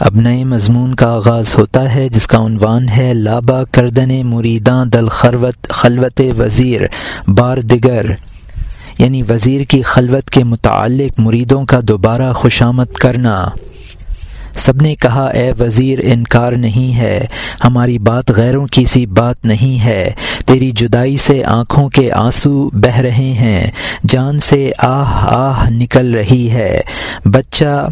اب نئے مضمون کا آغاز ہوتا ہے، جس کا عنوان ہے، لابا کردن مریداں دل خلوت خلوت وزیر، بار دیگر۔ یعنی وزیر کی خلوت کے متعلق مریدوں کا دوبارہ خوشامد کرنا۔ سب نے کہا، اے وزیر، انکار نہیں ہے۔ ہماری بات غیروں کی سی بات نہیں ہے۔ تیری جدائی سے آنکھوں کے آنسو بہ رہے ہیں۔ جان سے آہ آہ نکل رہی ہے۔ بچہ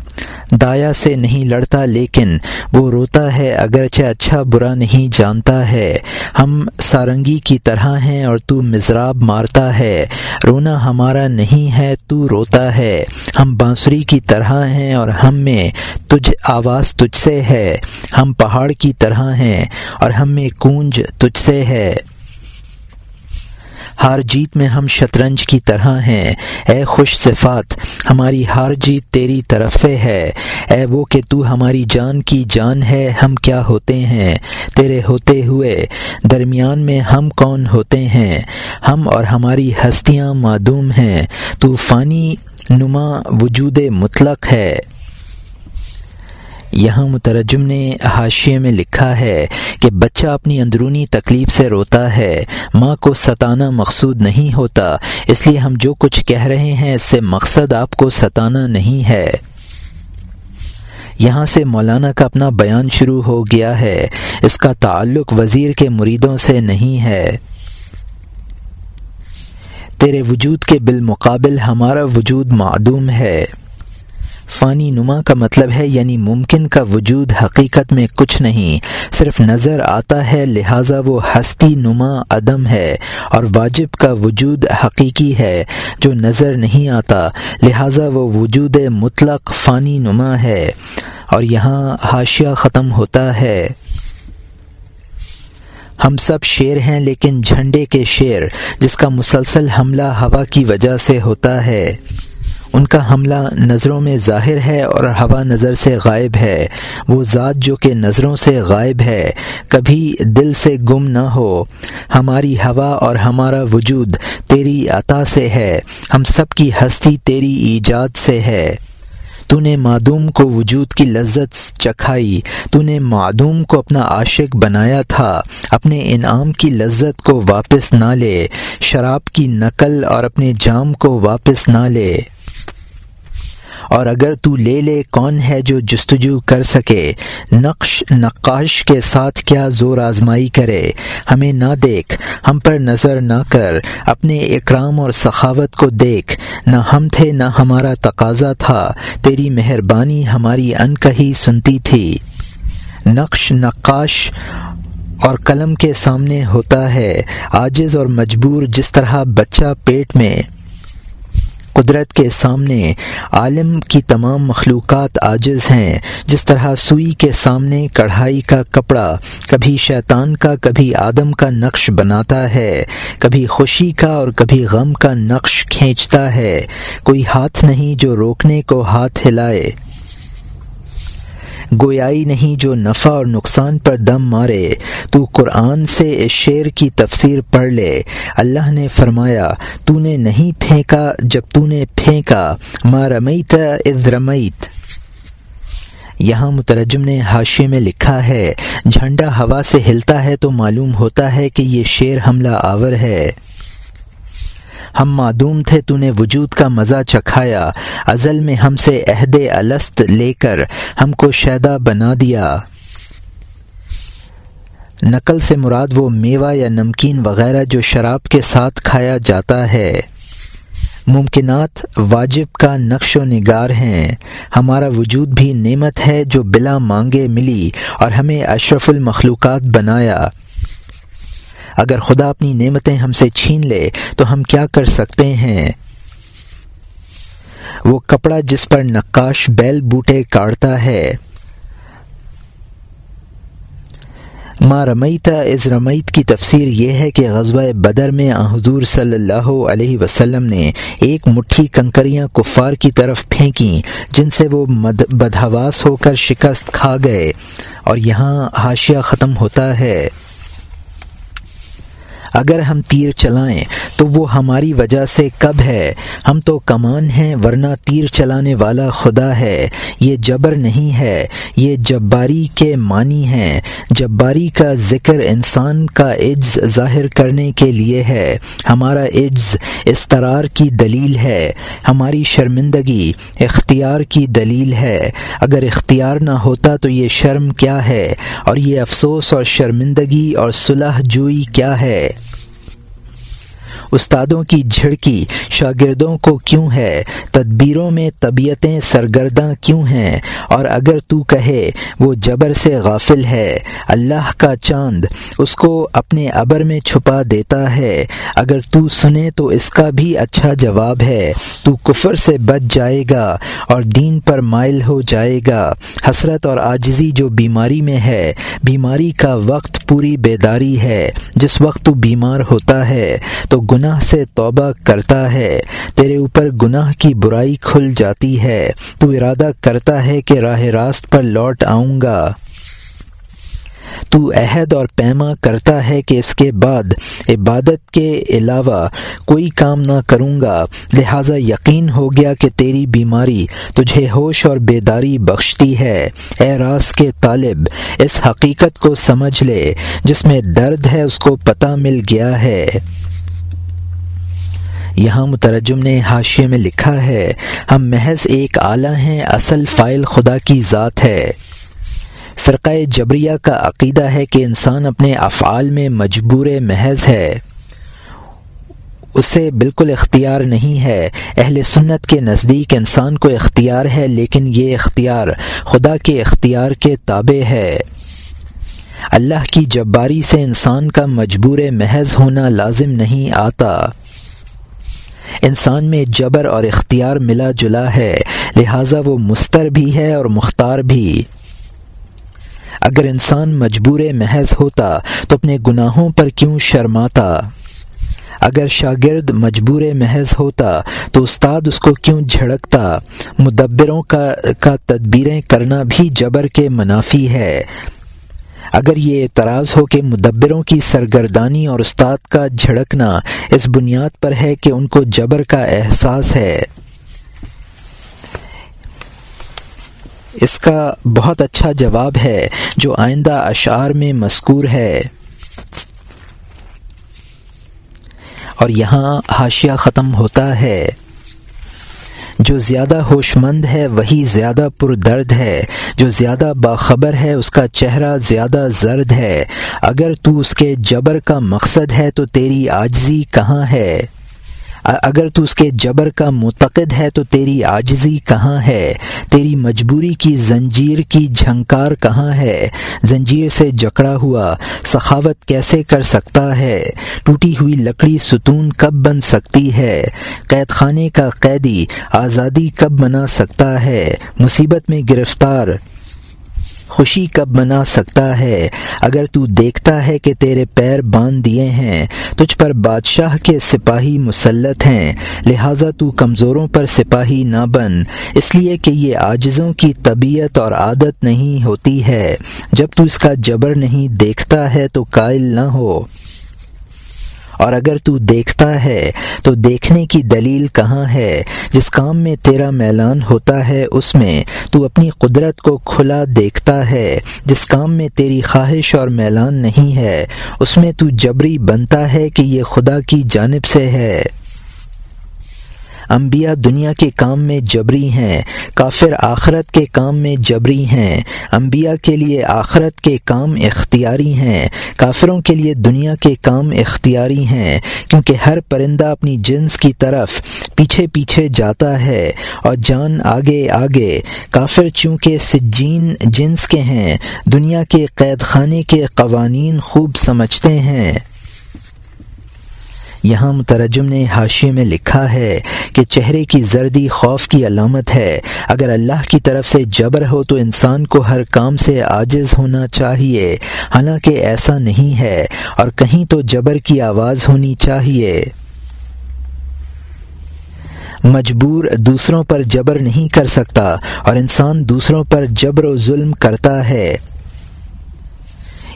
دایا سے نہیں لڑتا لیکن وہ روتا ہے اگرچہ اچھا برا نہیں جانتا ہے۔ ہم سارنگی کی طرح ہیں اور تو مضراب مارتا ہے۔ رونا ہمارا نہیں ہے، تو روتا ہے۔ ہم بانسری کی طرح ہیں اور ہم میں تجھ آواز تجھ سے ہے۔ ہم پہاڑ کی طرح ہیں اور ہم میں کونج تجھ سے ہے۔ ہار جیت میں ہم شطرنج کی طرح ہیں۔ اے خوش صفات، ہماری ہار جیت تیری طرف سے ہے۔ اے وہ کہ تو ہماری جان کی جان ہے، ہم کیا ہوتے ہیں؟ تیرے ہوتے ہوئے درمیان میں ہم کون ہوتے ہیں؟ ہم اور ہماری ہستیاں معدوم ہیں۔ تو فانی نما وجود مطلق ہے۔ یہاں مترجم نے حاشیے میں لکھا ہے کہ بچہ اپنی اندرونی تکلیف سے روتا ہے، ماں کو ستانا مقصود نہیں ہوتا، اس لیے ہم جو کچھ کہہ رہے ہیں اس سے مقصد آپ کو ستانا نہیں ہے۔ یہاں سے مولانا کا اپنا بیان شروع ہو گیا ہے، اس کا تعلق وزیر کے مریدوں سے نہیں ہے۔ تیرے وجود کے بالمقابل ہمارا وجود معدوم ہے۔ فانی نما کا مطلب ہے یعنی ممکن کا وجود حقیقت میں کچھ نہیں۔ صرف نظر آتا ہے، لہٰذا وہ ہستی نما عدم ہے اور واجب کا وجود حقیقی ہے جو نظر نہیں آتا۔ لہٰذا وہ وجود مطلق فانی نما ہے۔ اور یہاں حاشیہ ختم ہوتا ہے۔ ہم سب شیر ہیں، لیکن جھنڈے کے شیر، جس کا مسلسل حملہ ہوا کی وجہ سے ہوتا ہے۔ ان کا حملہ نظروں میں ظاہر ہے اور ہوا نظر سے غائب ہے۔ وہ ذات جو کہ نظروں سے غائب ہے، کبھی دل سے گم نہ ہو۔ ہماری ہوا اور ہمارا وجود تیری عطا سے ہے۔ ہم سب کی ہستی تیری ایجاد سے ہے۔ تو نے معدوم کو وجود کی لذت چکھائی۔ تو نے معدوم کو اپنا عاشق بنایا تھا۔ اپنے انعام کی لذت کو واپس نہ لے۔ شراب کی نقل اور اپنے جام کو واپس نہ لے۔ اور اگر تو لے لے کون ہے جو جستجو کر سکے؟ نقش نقاش کے ساتھ کیا زور آزمائی کرے؟ ہمیں نہ دیکھ، ہم پر نظر نہ کر، اپنے اکرام اور سخاوت کو دیکھ۔ نہ ہم تھے، نہ ہمارا تقاضا تھا۔ تیری مہربانی ہماری ان کہی سنتی تھی۔ نقش نقاش اور قلم کے سامنے ہوتا ہے آجز اور مجبور جس طرح بچہ پیٹ میں۔ قدرت کے سامنے عالم کی تمام مخلوقات عاجز ہیں۔ جس طرح سوئی کے سامنے کڑھائی کا کپڑا، کبھی شیطان کا، کبھی آدم کا نقش بناتا ہے۔ کبھی خوشی کا اور کبھی غم کا نقش کھینچتا ہے۔ کوئی ہاتھ نہیں جو روکنے کو ہاتھ ہلائے۔ گویائی نہیں جو نفع اور نقصان پر دم مارے، تو قرآن سے اس شعر کی تفسیر پڑھ لے۔ اللہ نے فرمایا تو نے نہیں پھینکا جب تو نے پھینکا، ما رمیت اذ رمیت یہاں مترجم نے حاشے میں لکھا ہے، جھنڈا ہوا سے ہلتا ہے تو معلوم ہوتا ہے کہ یہ شعر حملہ آور ہے۔ ہم معدوم تھے تو نے وجود کا مزہ چکھایا۔ ازل میں ہم سے عہد الست لے کر ہم کو شیدا بنا دیا۔ نقل سے مراد وہ میوہ یا نمکین وغیرہ جو شراب کے ساتھ کھایا جاتا ہے۔ ممکنات واجب کا نقش و نگار ہیں۔ ہمارا وجود بھی نعمت ہے جو بلا مانگے ملی اور ہمیں اشرف المخلوقات بنایا۔ اگر خدا اپنی نعمتیں ہم سے چھین لے، تو ہم کیا کر سکتے ہیں؟ وہ کپڑا جس پر نقاش بیل بوٹے کاٹتا ہے۔ ماں رمیتا از رمیت کی تفسیر یہ ہے کہ غزوہ بدر میں حضور صلی اللہ علیہ وسلم نے ایک مٹھی کنکریاں کفار کی طرف پھینکیں، جن سے وہ بدہواس ہو کر شکست کھا گئے۔ اور یہاں حاشیہ ختم ہوتا ہے۔ اگر ہم تیر چلائیں تو وہ ہماری وجہ سے کب ہے؟ ہم تو کمان ہیں ورنہ تیر چلانے والا خدا ہے۔ یہ جبر نہیں ہے، یہ جباری کے معنی ہیں۔ جباری کا ذکر انسان کا عجز ظاہر کرنے کے لیے ہے۔ ہمارا عجز استرار کی دلیل ہے۔ ہماری شرمندگی اختیار کی دلیل ہے۔ اگر اختیار نہ ہوتا تو یہ شرم کیا ہے؟ اور یہ افسوس اور شرمندگی اور صلح جوئی کیا ہے؟ استادوں کی جھڑکی شاگردوں کو کیوں ہے؟ تدبیروں میں طبیعتیں سرگرداں کیوں ہیں؟ اور اگر تو کہے وہ جبر سے غافل ہے، اللہ کا چاند اس کو اپنے ابر میں چھپا دیتا ہے۔ اگر تو سنے تو اس کا بھی اچھا جواب ہے۔ تو کفر سے بچ جائے گا اور دین پر مائل ہو جائے گا۔ حسرت اور آجزی جو بیماری میں ہے، بیماری کا وقت پوری بیداری ہے۔ جس وقت تو بیمار ہوتا ہے، تو گناہ سے توبہ کرتا ہے۔ تیرے اوپر گناہ کی برائی کھل جاتی ہے۔ تو ارادہ کرتا ہے کہ راہ راست پر لوٹ آؤں گا۔ تو عہد اور پیما کرتا ہے کہ اس کے بعد عبادت کے علاوہ کوئی کام نہ کروں گا۔ لہٰذا یقین ہو گیا کہ تیری بیماری تجھے ہوش اور بیداری بخشتی ہے۔ اے راس کے طالب، اس حقیقت کو سمجھ لے۔ جس میں درد ہے، اس کو پتہ مل گیا ہے۔ یہاں مترجم نے حاشیے میں لکھا ہے، ہم محض ایک اعلیٰ ہیں، اصل فائل خدا کی ذات ہے۔ فرقہ جبریہ کا عقیدہ ہے کہ انسان اپنے افعال میں مجبور محض ہے۔ اسے بالکل اختیار نہیں ہے۔ اہل سنت کے نزدیک انسان کو اختیار ہے، لیکن یہ اختیار خدا کے اختیار کے تابع ہے۔ اللہ کی جباری سے انسان کا مجبور محض ہونا لازم نہیں آتا۔ انسان میں جبر اور اختیار ملا جلا ہے، لہٰذا وہ مستر بھی ہے اور مختار بھی۔ اگر انسان مجبور محض ہوتا تو اپنے گناہوں پر کیوں شرماتا؟ اگر شاگرد مجبور محض ہوتا تو استاد اس کو کیوں جھڑکتا؟ مدبروں کا کا تدبیریں کرنا بھی جبر کے منافی ہے۔ اگر یہ اعتراض ہو کہ مدبروں کی سرگردانی اور استاد کا جھڑکنا اس بنیاد پر ہے کہ ان کو جبر کا احساس ہے۔ اس کا بہت اچھا جواب ہے جو آئندہ اشعار میں مذکور ہے۔ اور یہاں حاشیہ ختم ہوتا ہے۔ جو زیادہ ہوش مند ہے وہی زیادہ پر درد ہے۔ جو زیادہ باخبر ہے اس کا چہرہ زیادہ زرد ہے۔ اگر تو اس کے جبر کا مقصد ہے تو تیری آجزی کہاں ہے؟ اگر تو اس کے جبر کا متقد ہے تو تیری آجزی کہاں ہے؟ تیری مجبوری کی زنجیر کی جھنکار کہاں ہے؟ زنجیر سے جکڑا ہوا سخاوت کیسے کر سکتا ہے؟ ٹوٹی ہوئی لکڑی ستون کب بن سکتی ہے؟ قید خانے کا قیدی آزادی کب بنا سکتا ہے؟ مصیبت میں گرفتار خوشی کب منا سکتا ہے؟ اگر تو دیکھتا ہے کہ تیرے پیر باندھ دیے ہیں، تجھ پر بادشاہ کے سپاہی مسلط ہیں، لہٰذا تو کمزوروں پر سپاہی نہ بن۔ اس لیے کہ یہ آجزوں کی طبیعت اور عادت نہیں ہوتی ہے۔ جب تو اس کا جبر نہیں دیکھتا ہے تو قائل نہ ہو۔ اور اگر تو دیکھتا ہے، تو دیکھنے کی دلیل کہاں ہے؟ جس کام میں تیرا میلان ہوتا ہے، اس میں تو اپنی قدرت کو کھلا دیکھتا ہے۔ جس کام میں تیری خواہش اور میلان نہیں ہے، اس میں تو جبری بنتا ہے کہ یہ خدا کی جانب سے ہے۔ انبیاء دنیا کے کام میں جبری ہیں، کافر آخرت کے کام میں جبری ہیں۔ انبیاء کے لیے آخرت کے کام اختیاری ہیں، کافروں کے لیے دنیا کے کام اختیاری ہیں، کیونکہ ہر پرندہ اپنی جنس کی طرف پیچھے پیچھے جاتا ہے اور جان آگے آگے۔ کافر چونکہ سجین جنس کے ہیں، دنیا کے قید خانے کے قوانین خوب سمجھتے ہیں۔ یہاں مترجم نے حاشیے میں لکھا ہے کہ چہرے کی زردی خوف کی علامت ہے۔ اگر اللہ کی طرف سے جبر ہو تو انسان کو ہر کام سے عاجز ہونا چاہیے۔ حالانکہ ایسا نہیں ہے اور کہیں تو جبر کی آواز ہونی چاہیے۔ مجبور دوسروں پر جبر نہیں کر سکتا اور انسان دوسروں پر جبر و ظلم کرتا ہے۔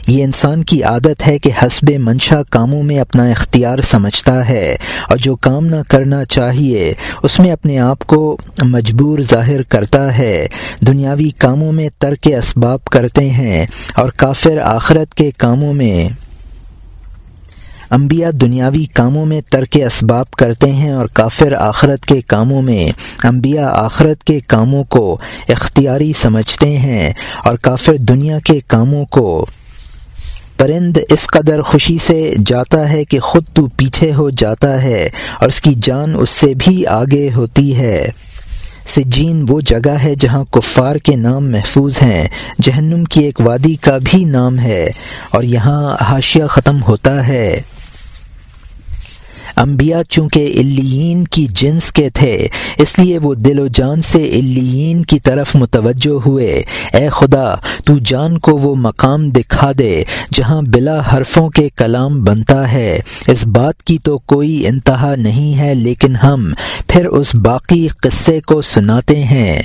یہ انسان کی عادت ہے کہ حسب منشا کاموں میں اپنا اختیار سمجھتا ہے اور جو کام نہ کرنا چاہیے، اس میں اپنے آپ کو مجبور ظاہر کرتا ہے۔ دنیاوی کاموں میں ترک اسباب کرتے ہیں اور کافر آخرت کے کاموں میں۔ انبیاء دنیاوی کاموں میں ترک اسباب کرتے ہیں اور کافر آخرت کے کاموں میں۔ انبیاء آخرت کے کاموں کو اختیاری سمجھتے ہیں اور کافر دنیا کے کاموں کو۔ پرند اس قدر خوشی سے جاتا ہے کہ خود تو پیچھے ہو جاتا ہے اور اس کی جان اس سے بھی آگے ہوتی ہے۔ سجین وہ جگہ ہے جہاں کفار کے نام محفوظ ہیں، جہنم کی ایک وادی کا بھی نام ہے اور یہاں حاشیہ ختم ہوتا ہے۔ انبیاء چونکہ الین کی جنس کے تھے، اس لیے وہ دل و جان سے الین کی طرف متوجہ ہوئے۔ اے خدا، تو جان کو وہ مقام دکھا دے جہاں بلا حرفوں کے کلام بنتا ہے۔ اس بات کی تو کوئی انتہا نہیں ہے، لیکن ہم پھر اس باقی قصے کو سناتے ہیں۔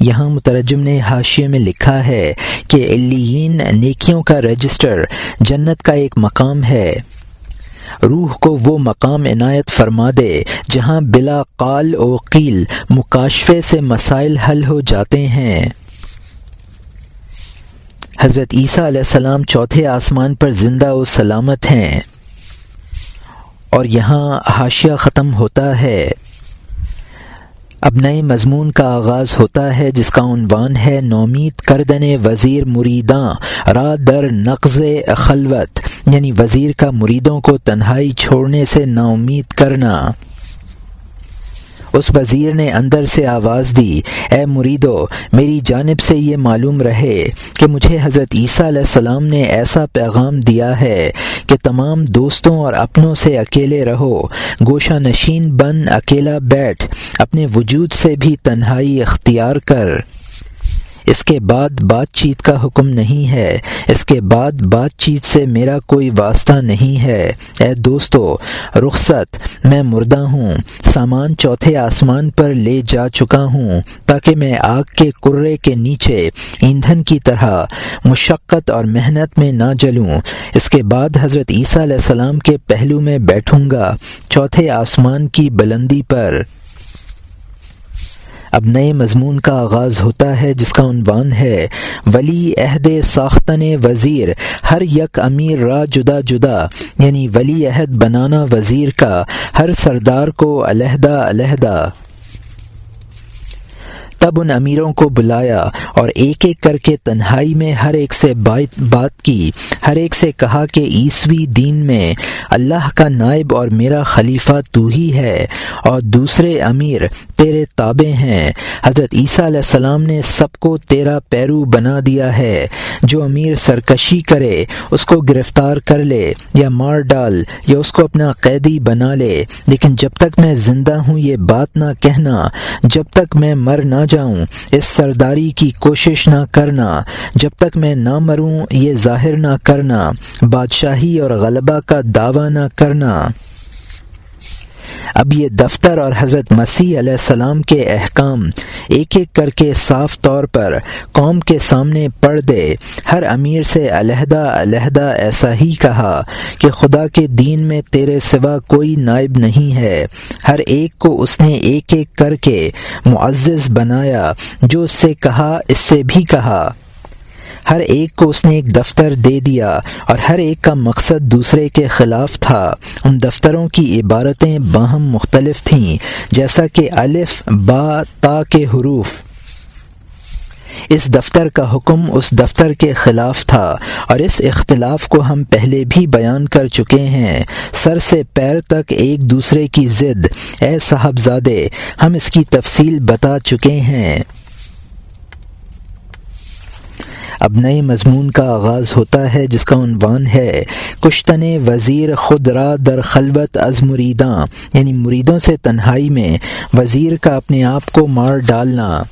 یہاں مترجم نے حاشیے میں لکھا ہے کہ الین نیکیوں کا رجسٹر جنت کا ایک مقام ہے۔ روح کو وہ مقام عنایت فرما دے جہاں بلا قال و قیل مکاشفے سے مسائل حل ہو جاتے ہیں۔ حضرت عیسیٰ علیہ السلام چوتھے آسمان پر زندہ و سلامت ہیں اور یہاں حاشیہ ختم ہوتا ہے۔ اب نئے مضمون کا آغاز ہوتا ہے جس کا عنوان ہے نومید کردن وزیر مریداں را در نقض خلوت یعنی وزیر کا مریدوں کو تنہائی چھوڑنے سے نا امید کرنا۔ اس وزیر نے اندر سے آواز دی، اے مریدو، میری جانب سے یہ معلوم رہے کہ مجھے حضرت عیسیٰ علیہ السلام نے ایسا پیغام دیا ہے کہ تمام دوستوں اور اپنوں سے اکیلے رہو، گوشہ نشین بن اکیلا بیٹھ، اپنے وجود سے بھی تنہائی اختیار کر. اس کے بعد بات چیت کا حکم نہیں ہے۔ اس کے بعد بات چیت سے میرا کوئی واسطہ نہیں ہے۔ اے دوستو، رخصت، میں مردہ ہوں۔ سامان چوتھے آسمان پر لے جا چکا ہوں تاکہ میں آگ کے کرے کے نیچے ایندھن کی طرح مشقت اور محنت میں نہ جلوں۔ اس کے بعد حضرت عیسیٰ علیہ السلام کے پہلو میں بیٹھوں گا۔ چوتھے آسمان کی بلندی پر۔ اب نئے مضمون کا آغاز ہوتا ہے جس کا عنوان ہے، ولی عہد ساختن وزیر، ہر یک امیر را جدا جدا یعنی ولی عہد بنانا وزیر کا، ہر سردار کو علیحدہ علیحدہ۔ تب ان امیروں کو بلایا اور ایک ایک کر کے تنہائی میں ہر ایک سے بات کی، ہر ایک سے کہا کہ عیسوی دین میں اللہ کا نائب اور میرا خلیفہ تو ہی ہے اور دوسرے امیر تیرے تابع ہیں۔ حضرت عیسیٰ علیہ السلام نے سب کو تیرا پیرو بنا دیا ہے۔ جو امیر سرکشی کرے، اس کو گرفتار کر لے یا مار ڈال یا اس کو اپنا قیدی بنا لے۔ لیکن جب تک میں زندہ ہوں، یہ بات نہ کہنا، جب تک میں مر نہ جاؤں، اس سرداری کی کوشش نہ کرنا، جب تک میں نہ مروں، یہ ظاہر نہ کرنا، بادشاہی اور غلبہ کا دعویٰ نہ کرنا۔ اب یہ دفتر اور حضرت مسیح علیہ السلام کے احکام ایک ایک کر کے صاف طور پر قوم کے سامنے پڑھ دے۔ ہر امیر سے علیحدہ علیحدہ ایسا ہی کہا کہ خدا کے دین میں تیرے سوا کوئی نائب نہیں ہے۔ ہر ایک کو اس نے ایک ایک کر کے معزز بنایا۔ جو اس سے کہا، اس سے بھی کہا۔ ہر ایک کو اس نے ایک دفتر دے دیا اور ہر ایک کا مقصد دوسرے کے خلاف تھا۔ ان دفتروں کی عبارتیں باہم مختلف تھیں، جیسا کہ الف، با، تا کے حروف۔ اس دفتر کا حکم اس دفتر کے خلاف تھا اور اس اختلاف کو ہم پہلے بھی بیان کر چکے ہیں۔ سر سے پیر تک ایک دوسرے کی ضد۔ اے صاحبزادے، ہم اس کی تفصیل بتا چکے ہیں۔ اب نئے مضمون کا آغاز ہوتا ہے، جس کا عنوان ہے، کشتن وزیر خود را در خلوت از مریداں یعنی مریدوں سے تنہائی میں، وزیر کا اپنے آپ کو مار ڈالنا۔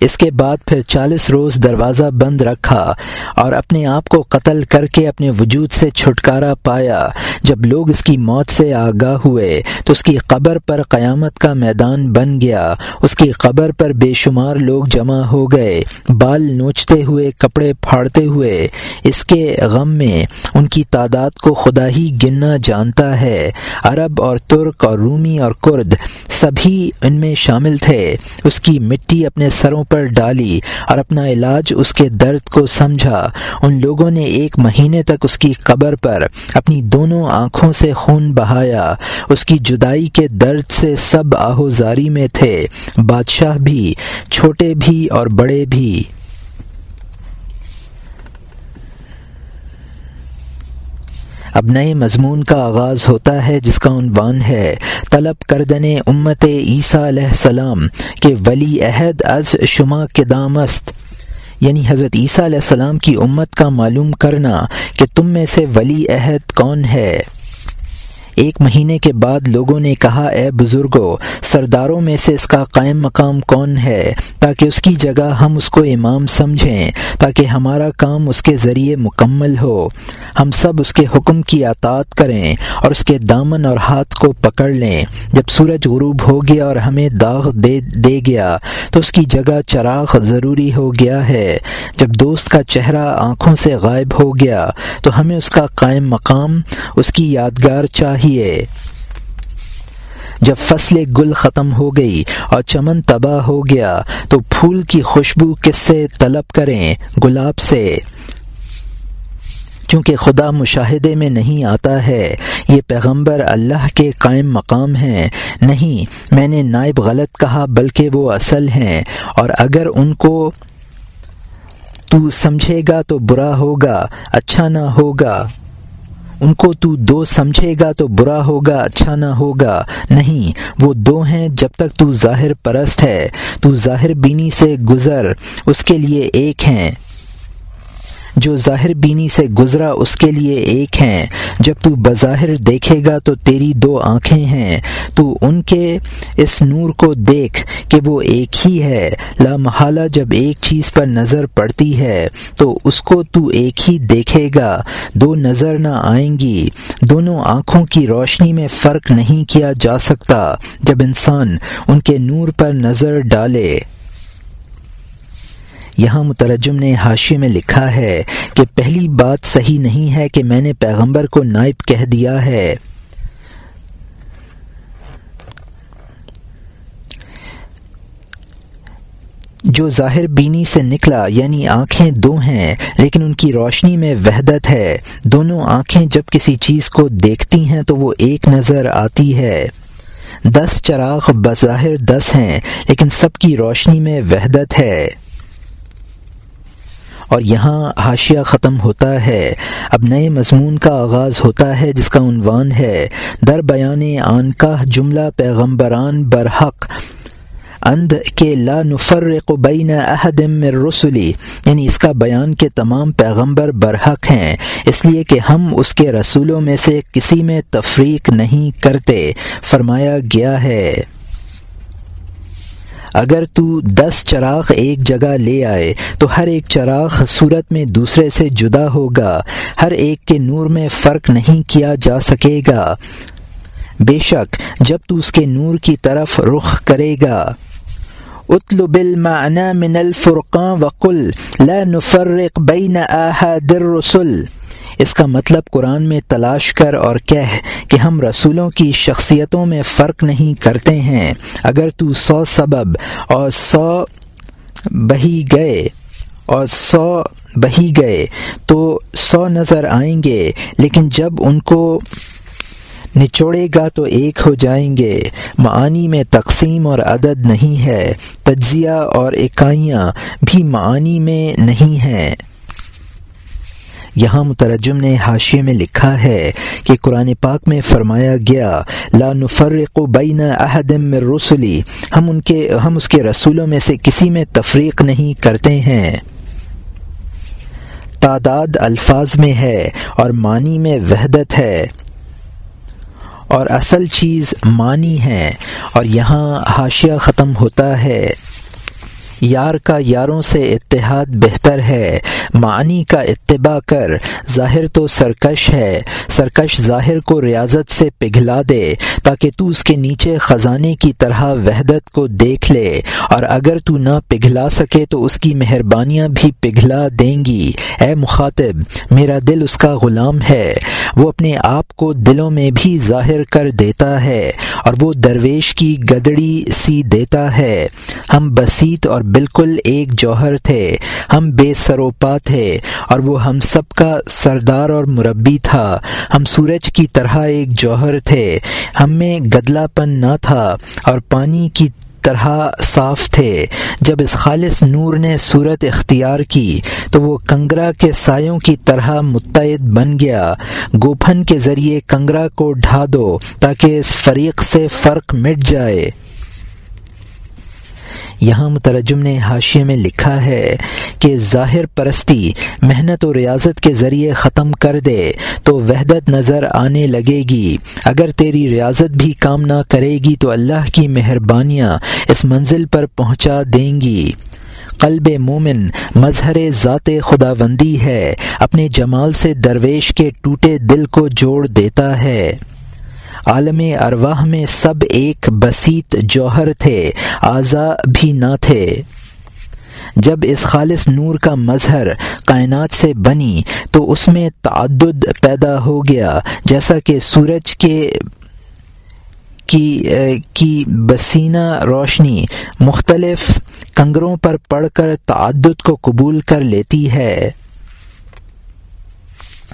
اس کے بعد پھر چالیس روز دروازہ بند رکھا اور اپنے آپ کو قتل کر کے اپنے وجود سے چھٹکارا پایا۔ جب لوگ اس کی موت سے آگاہ ہوئے تو اس کی قبر پر قیامت کا میدان بن گیا۔ اس کی قبر پر بے شمار لوگ جمع ہو گئے۔ بال نوچتے ہوئے، کپڑے پھاڑتے ہوئے۔ اس کے غم میں ان کی تعداد کو خدا ہی گننا جانتا ہے۔ عرب اور ترک اور رومی اور کرد سبھی ان میں شامل تھے۔ اس کی مٹی اپنے سروں پر ڈالی اور اپنا علاج اس کے درد کو سمجھا۔ ان لوگوں نے ایک مہینے تک اس کی قبر پر اپنی دونوں آنکھوں سے خون بہایا۔ اس کی جدائی کے درد سے سب آہوزاری میں تھے۔ بادشاہ بھی، چھوٹے بھی اور بڑے بھی۔ اب نئے مضمون کا آغاز ہوتا ہے جس کا عنوان ہے، طلب کردن امت عیسیٰ علیہ السلام کہ ولی عہد از شما کے دامست۔ یعنی حضرت عیسیٰ علیہ السلام کی امت کا معلوم کرنا کہ تم میں سے ولی عہد کون ہے۔ ایک مہینے کے بعد لوگوں نے کہا، اے بزرگوں سرداروں میں سے اس کا قائم مقام کون ہے؟ تاکہ اس کی جگہ ہم اس کو امام سمجھیں، تاکہ ہمارا کام اس کے ذریعے مکمل ہو۔ ہم سب اس کے حکم کی اطاعت کریں اور اس کے دامن اور ہاتھ کو پکڑ لیں۔ جب سورج غروب ہو گیا اور ہمیں داغ دے دے گیا، تو اس کی جگہ چراغ ضروری ہو گیا ہے۔ جب دوست کا چہرہ آنکھوں سے غائب ہو گیا، تو ہمیں اس کا قائم مقام، اس کی یادگار چاہیے جب فصل گل ختم ہو گئی اور چمن تباہ ہو گیا، تو پھول کی خوشبو کس سے طلب کریں گلاب سے؟ چونکہ خدا مشاہدے میں نہیں آتا ہے، یہ پیغمبر اللہ کے قائم مقام ہیں۔ نہیں، میں نے نائب غلط کہا، بلکہ وہ اصل ہیں۔ اور اگر ان کو تو سمجھے گا تو برا ہوگا اچھا نہ ہوگا۔ ان کو تو دو سمجھے گا تو برا ہوگا اچھا نہ ہوگا۔ نہیں، وہ دو ہیں جب تک تو ظاہر پرست ہے، تو ظاہر بینی سے گزر، اس کے لیے ایک ہیں۔ جو ظاہر بینی سے گزرا اس کے لیے ایک ہیں۔ جب تو بظاہر دیکھے گا تو تیری دو آنکھیں ہیں۔ تو ان کے اس نور کو دیکھ کہ وہ ایک ہی ہے۔ لا محالہ جب ایک چیز پر نظر پڑتی ہے، تو اس کو تو ایک ہی دیکھے گا۔ دو نظر نہ آئیں گی۔ دونوں آنکھوں کی روشنی میں فرق نہیں کیا جا سکتا۔ جب انسان ان کے نور پر نظر ڈالے یہاں مترجم نے حاشے میں لکھا ہے کہ پہلی بات صحیح نہیں ہے کہ میں نے پیغمبر کو نائب کہہ دیا ہے۔ جو ظاہر بینی سے نکلا یعنی آنکھیں دو ہیں، لیکن ان کی روشنی میں وحدت ہے۔ دونوں آنکھیں جب کسی چیز کو دیکھتی ہیں تو وہ ایک نظر آتی ہے۔ دس چراغ بظاہر دس ہیں، لیکن سب کی روشنی میں وحدت ہے۔ اور یہاں حاشیہ ختم ہوتا ہے۔ اب نئے مضمون کا آغاز ہوتا ہے جس کا عنوان ہے، در بیان آن کا جملہ پیغمبران برحق۔ اند کے لا نفرق بین احد من رسولی یعنی اس کا بیان کے تمام پیغمبر برحق ہیں، اس لیے کہ ہم اس کے رسولوں میں سے کسی میں تفریق نہیں کرتے۔ فرمایا گیا ہے۔ اگر تو دس چراغ ایک جگہ لے آئے، تو ہر ایک چراغ صورت میں دوسرے سے جدا ہوگا۔ ہر ایک کے نور میں فرق نہیں کیا جا سکے گا۔ بے شک، جب تو اس کے نور کی طرف رخ کرے گا۔ اطلب المعنى من الفرقان وقل لا نفرق بین احد الرسل۔ اس کا مطلب قرآن میں تلاش کر اور کہہ کہ ہم رسولوں کی شخصیتوں میں فرق نہیں کرتے ہیں۔ اگر تو سو سبب اور سو بہی گئے اور سو بہی گئے تو سو نظر آئیں گے، لیکن جب ان کو نچوڑے گا تو ایک ہو جائیں گے۔ معانی میں تقسیم اور عدد نہیں ہے، تجزیہ اور اکائیاں بھی معانی میں نہیں ہیں۔ یہاں مترجم نے حاشیے میں لکھا ہے کہ قرآن پاک میں فرمایا گیا، لا نفرق بین احد من رسلی، ہم ان کے، ہم اس کے رسولوں میں سے کسی میں تفریق نہیں کرتے ہیں۔ تعداد الفاظ میں ہے اور معنی میں وحدت ہے۔ اور اصل چیز معنی ہے۔ اور یہاں حاشیہ ختم ہوتا ہے۔ یار کا یاروں سے اتحاد بہتر ہے معنی کا اتباع کر، ظاہر تو سرکش ہے۔ سرکش ظاہر کو ریاضت سے پگھلا دے، تاکہ تو اس کے نیچے خزانے کی طرح وحدت کو دیکھ لے۔ اور اگر تو نہ پگھلا سکے تو اس کی مہربانیاں بھی پگھلا دیں گی۔ اے مخاطب، میرا دل اس کا غلام ہے۔ وہ اپنے آپ کو دلوں میں بھی ظاہر کر دیتا ہے، اور وہ درویش کی گدڑی سی دیتا ہے۔ ہم بسیط اور بالکل ایک جوہر تھے۔ ہم بے سروپا تھے اور وہ ہم سب کا سردار اور مربی تھا۔ ہم سورج کی طرح ایک جوہر تھے۔ ہم میں گدلا پن نہ تھا اور پانی کی طرح صاف تھے۔ جب اس خالص نور نے صورت اختیار کی تو وہ کنگرا کے سایوں کی طرح متعد بن گیا۔ گوپھن کے ذریعے کنگرا کو ڈھا دو تاکہ اس فریق سے فرق مٹ جائے۔ یہاں مترجم نے حاشیے میں لکھا ہے کہ ظاہر پرستی محنت و ریاضت کے ذریعے ختم کر دے تو وحدت نظر آنے لگے گی۔ اگر تیری ریاضت بھی کام نہ کرے گی تو اللہ کی مہربانیاں اس منزل پر پہنچا دیں گی۔ قلب مومن مظہر ذات خدا بندی ہے، اپنے جمال سے درویش کے ٹوٹے دل کو جوڑ دیتا ہے۔ عالم ارواح میں سب ایک بسیط جوہر تھے اعضا بھی نہ تھے۔ جب اس خالص نور کا مظہر کائنات سے بنی، تو اس میں تعدد پیدا ہو گیا، جیسا کہ سورج کے کی کی بسینہ روشنی مختلف کنگروں پر پڑھ کر تعدد کو قبول کر لیتی ہے۔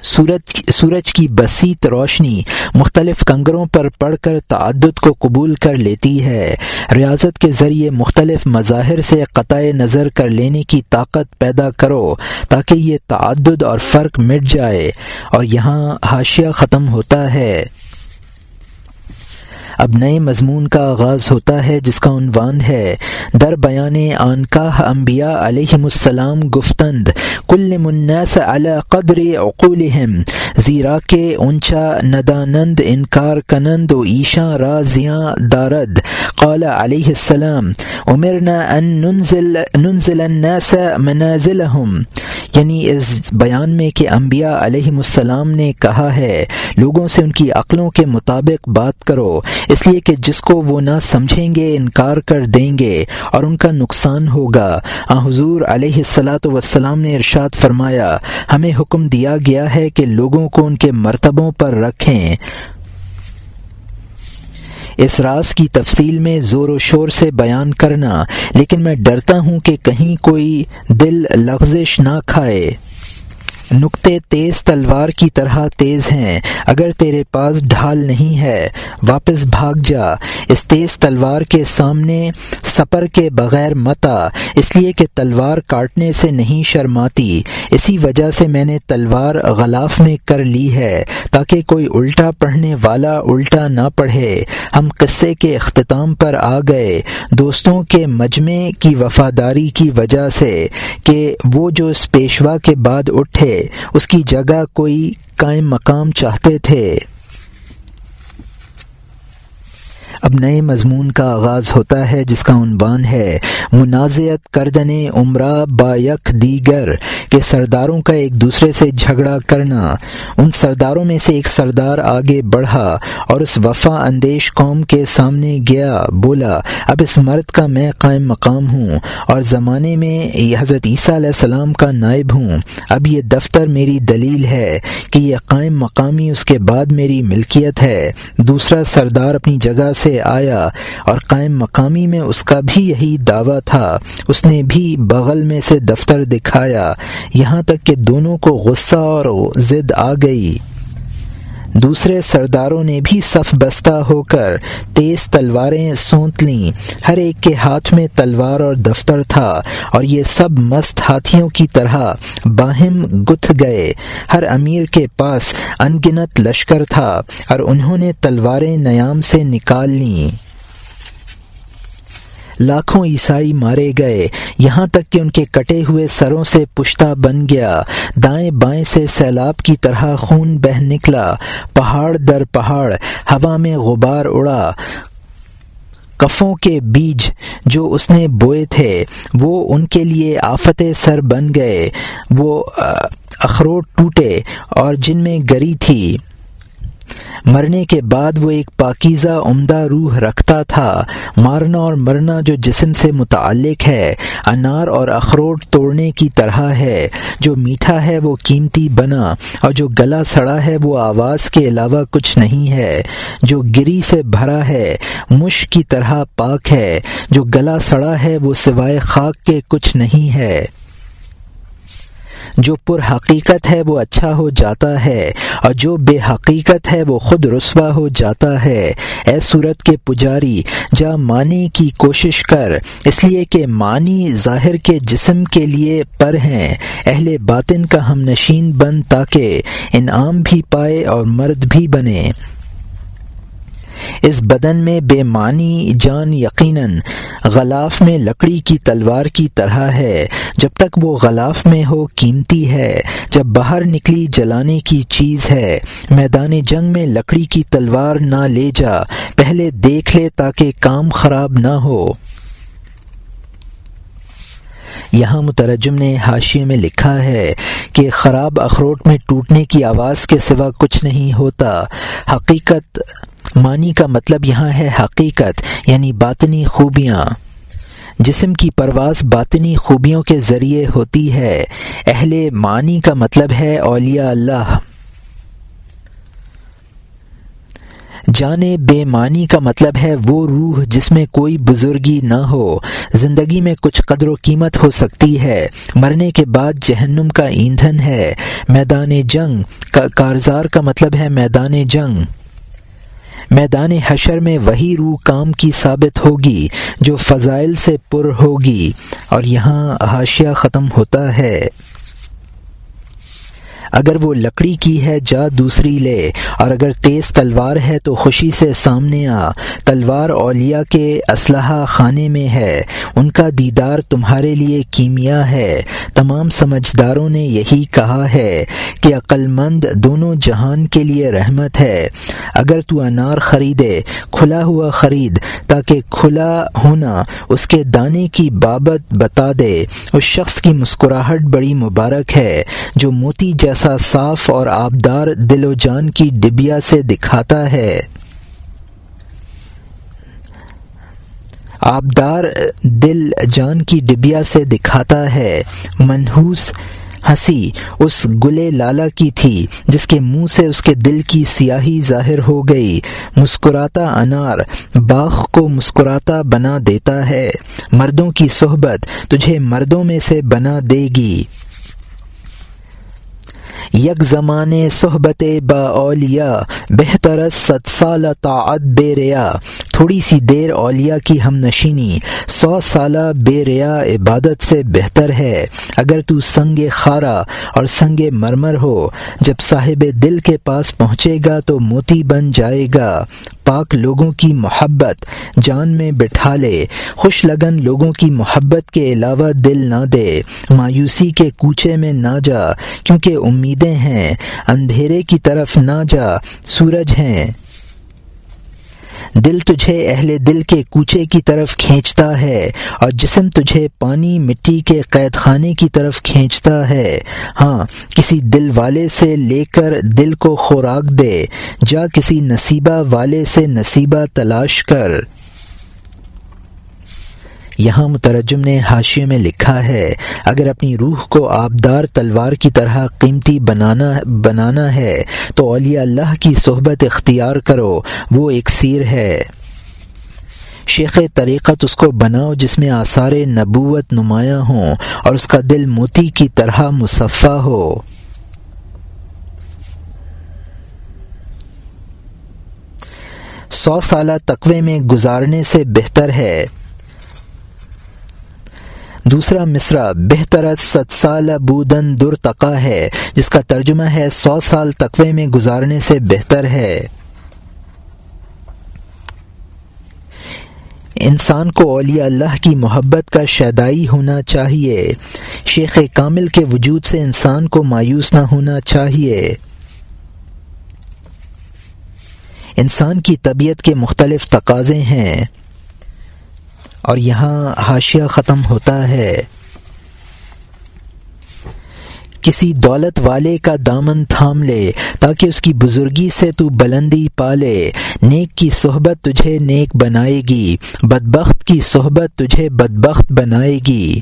سورج سورج کی بسیط روشنی مختلف کنگروں پر پڑھ کر تعدد کو قبول کر لیتی ہے۔ ریاضت کے ذریعے مختلف مظاہر سے قطع نظر کر لینے کی طاقت پیدا کرو تاکہ یہ تعدد اور فرق مٹ جائے اور یہاں حاشیہ ختم ہوتا ہے۔ اب نئے مضمون کا آغاز ہوتا ہے جس کا عنوان ہے، در بیان آنکاہ انبیاء علیہ السلام گفتند، کل مناس علی قدر عقولہم، زیرا کے اونچا ندانند، انکار کنند و ایشاں رازیاں دارد، قال علیہ السلام عمرنا ان ننزل ننزل الناس منازلہم۔ یعنی اس بیان میں کہ انبیاء علیہ السلام نے کہا ہے، لوگوں سے ان کی عقلوں کے مطابق بات کرو اس لیے کہ جس کو وہ نہ سمجھیں گے، انکار کر دیں گے اور ان کا نقصان ہوگا۔ آ، حضور علیہ السلاۃ وسلام نے ارشاد فرمایا، ہمیں حکم دیا گیا ہے کہ لوگوں کو ان کے مرتبوں پر رکھیں۔ اس راز کی تفصیل میں زور و شور سے بیان کرنا، لیکن میں ڈرتا ہوں کہ کہیں کوئی دل لغزش نہ کھائے۔ نقطے تیز تلوار کی طرح تیز ہیں۔ اگر تیرے پاس ڈھال نہیں ہے، واپس بھاگ جا۔ اس تیز تلوار کے سامنے سپر کے بغیر متا۔ اس لیے کہ تلوار کاٹنے سے نہیں شرماتی۔ اسی وجہ سے میں نے تلوار غلاف میں کر لی ہے، تاکہ کوئی الٹا پڑھنے والا الٹا نہ پڑھے۔ ہم قصے کے اختتام پر آ گئے۔ دوستوں کے مجمع کی وفاداری کی وجہ سے کہ وہ جو اس پیشوا کے بعد اٹھے اس کی جگہ کوئی قائم مقام چاہتے تھے۔ اب نئے مضمون کا آغاز ہوتا ہے جس کا عنوان ہے، منازعت کردن عمرہ با یک دیگر کے سرداروں کا ایک دوسرے سے جھگڑا کرنا۔ ان سرداروں میں سے ایک سردار آگے بڑھا اور اس وفا اندیش قوم کے سامنے گیا، بولا، اب اس مرد کا میں قائم مقام ہوں اور زمانے میں حضرت عیسیٰ علیہ السلام کا نائب ہوں۔ اب یہ دفتر میری دلیل ہے کہ یہ قائم مقامی اس کے بعد میری ملکیت ہے۔ دوسرا سردار اپنی جگہ سے آیا اور قائم مقامی میں اس کا بھی یہی دعویٰ تھا۔ اس نے بھی بغل میں سے دفتر دکھایا۔ یہاں تک کہ دونوں کو غصہ اور ضد آ گئی۔ دوسرے سرداروں نے بھی صف بستہ ہو کر تیز تلواریں سونت لیں۔ ہر ایک کے ہاتھ میں تلوار اور دفتر تھا اور یہ سب مست ہاتھیوں کی طرح باہم گتھ گئے۔ ہر امیر کے پاس ان گنت لشکر تھا اور انہوں نے تلواریں نیام سے نکال لیں۔ لاکھوں عیسائی مارے گئے۔ یہاں تک کہ ان کے کٹے ہوئے سروں سے پشتہ بن گیا۔ دائیں بائیں سے سیلاب کی طرح خون بہ نکلا۔ پہاڑ در پہاڑ، ہوا میں غبار اڑا۔ کفوں کے بیج جو اس نے بوئے تھے، وہ ان کے لیے آفت سر بن گئے۔ وہ اخروٹ ٹوٹے اور جن میں گری تھی۔ مرنے کے بعد وہ ایک پاکیزہ عمدہ روح رکھتا تھا۔ مارنا اور مرنا جو جسم سے متعلق ہے، انار اور اخروٹ توڑنے کی طرح ہے۔ جو میٹھا ہے وہ قیمتی بنا، اور جو گلا سڑا ہے وہ آواز کے علاوہ کچھ نہیں ہے۔ جو گری سے بھرا ہے، مشک کی طرح پاک ہے۔ جو گلا سڑا ہے وہ سوائے خاک کے کچھ نہیں ہے۔ جو پر حقیقت ہے وہ اچھا ہو جاتا ہے اور جو بے حقیقت ہے وہ خود رسوا ہو جاتا ہے۔ اے صورت کے پجاری، جا مانی کی کوشش کر۔ اس لیے کہ معنی ظاہر کے جسم کے لیے پر ہیں۔ اہل باطن کا ہم نشین بن تاکہ انعام بھی پائے اور مرد بھی بنے۔ اس بدن میں بے معنی جان یقیناً غلاف میں لکڑی کی تلوار کی طرح ہے۔ جب تک وہ غلاف میں ہو قیمتی ہے، جب باہر نکلی جلانے کی چیز ہے۔ میدان جنگ میں لکڑی کی تلوار نہ لے جا، پہلے دیکھ لے تاکہ کام خراب نہ ہو۔ یہاں مترجم نے حاشیے میں لکھا ہے کہ خراب اخروٹ میں ٹوٹنے کی آواز کے سوا کچھ نہیں ہوتا۔ حقیقت معنی کا مطلب یہاں ہے حقیقت یعنی باطنی خوبیاں۔ جسم کی پرواز باطنی خوبیوں کے ذریعے ہوتی ہے۔ اہل معنی کا مطلب ہے اولیاء اللہ۔ جان بے معنی کا مطلب ہے وہ روح جس میں کوئی بزرگی نہ ہو۔ زندگی میں کچھ قدر و قیمت ہو سکتی ہے۔ مرنے کے بعد جہنم کا ایندھن ہے۔ میدان جنگ، کا کارزار کا مطلب ہے میدان جنگ۔ میدان حشر میں وہی روح کام کی ثابت ہوگی جو فضائل سے پر ہوگی اور یہاں حاشیہ ختم ہوتا ہے۔ اگر وہ لکڑی کی ہے، جا دوسری لے۔ اور اگر تیز تلوار ہے تو خوشی سے سامنے آ۔ تلوار اولیاء کے اسلحہ خانے میں ہے۔ ان کا دیدار تمہارے لیے کیمیا ہے۔ تمام سمجھداروں نے یہی کہا ہے کہ عقل مند دونوں جہان کے لیے رحمت ہے۔ اگر تو انار خریدے، کھلا ہوا خرید، تاکہ کھلا ہونا اس کے دانے کی بابت بتا دے۔ اس شخص کی مسکراہٹ بڑی مبارک ہے، جو موتی جیسا صاف اور آبدار دل و جان کی ڈبیا سے دکھاتا ہے۔ آبدار دل جان کی ڈبیا سے دکھاتا ہے۔ منحوس ہنسی اس گلے لالا کی تھی جس کے منہ سے اس کے دل کی سیاہی ظاہر ہو گئی۔ مسکراتا انار باغ کو مسکراتا بنا دیتا ہے۔ مردوں کی صحبت تجھے مردوں میں سے بنا دے گی۔ یک زمانے صحبت با اولیا، بہتر ست سالہ طاعت بے ریا۔ تھوڑی سی دیر اولیا کی ہم نشینی، سو سالہ بے ریا عبادت سے بہتر ہے۔ اگر تو سنگ خارا اور سنگ مرمر ہو، جب صاحب دل کے پاس پہنچے گا تو موتی بن جائے گا۔ پاک لوگوں کی محبت جان میں بٹھا لے، خوش لگن لوگوں کی محبت کے علاوہ دل نہ دے۔ مایوسی کے کوچے میں نہ جا، کیونکہ امیدیں ہیں، اندھیرے کی طرف نہ جا۔ سورج ہیں۔ دل تجھے اہل دل کے کوچے کی طرف کھینچتا ہے اور جسم تجھے پانی مٹی کے قید خانے کی طرف کھینچتا ہے۔ ہاں کسی دل والے سے لے کر دل کو خوراک دے، جا کسی نصیبہ والے سے نصیبہ تلاش کر۔ یہاں مترجم نے حاشیے میں لکھا ہے، اگر اپنی روح کو آبدار تلوار کی طرح قیمتی بنانا بنانا ہے، تو اولیاء اللہ کی صحبت اختیار کرو، وہ ایک سیر ہے۔ شیخ طریقت اس کو بناؤ جس میں آثار نبوت نمایاں ہوں اور اس کا دل موتی کی طرح مصفہ ہو۔ سو سالہ تقوے میں گزارنے سے بہتر ہے۔ دوسرا مصرع بہتر ست سال بودن در تقا ہے، جس کا ترجمہ ہے سو سال تقوی میں گزارنے سے بہتر ہے۔ انسان کو اولیاء اللہ کی محبت کا شیدائی ہونا چاہیے۔ شیخ کامل کے وجود سے انسان کو مایوس نہ ہونا چاہیے۔ انسان کی طبیعت کے مختلف تقاضے ہیں۔ اور یہاں حاشیہ ختم ہوتا ہے۔ کسی دولت والے کا دامن تھام لے، تاکہ اس کی بزرگی سے تو بلندی پالے نیک کی صحبت تجھے نیک بنائے گی، بدبخت کی صحبت تجھے بدبخت بنائے گی۔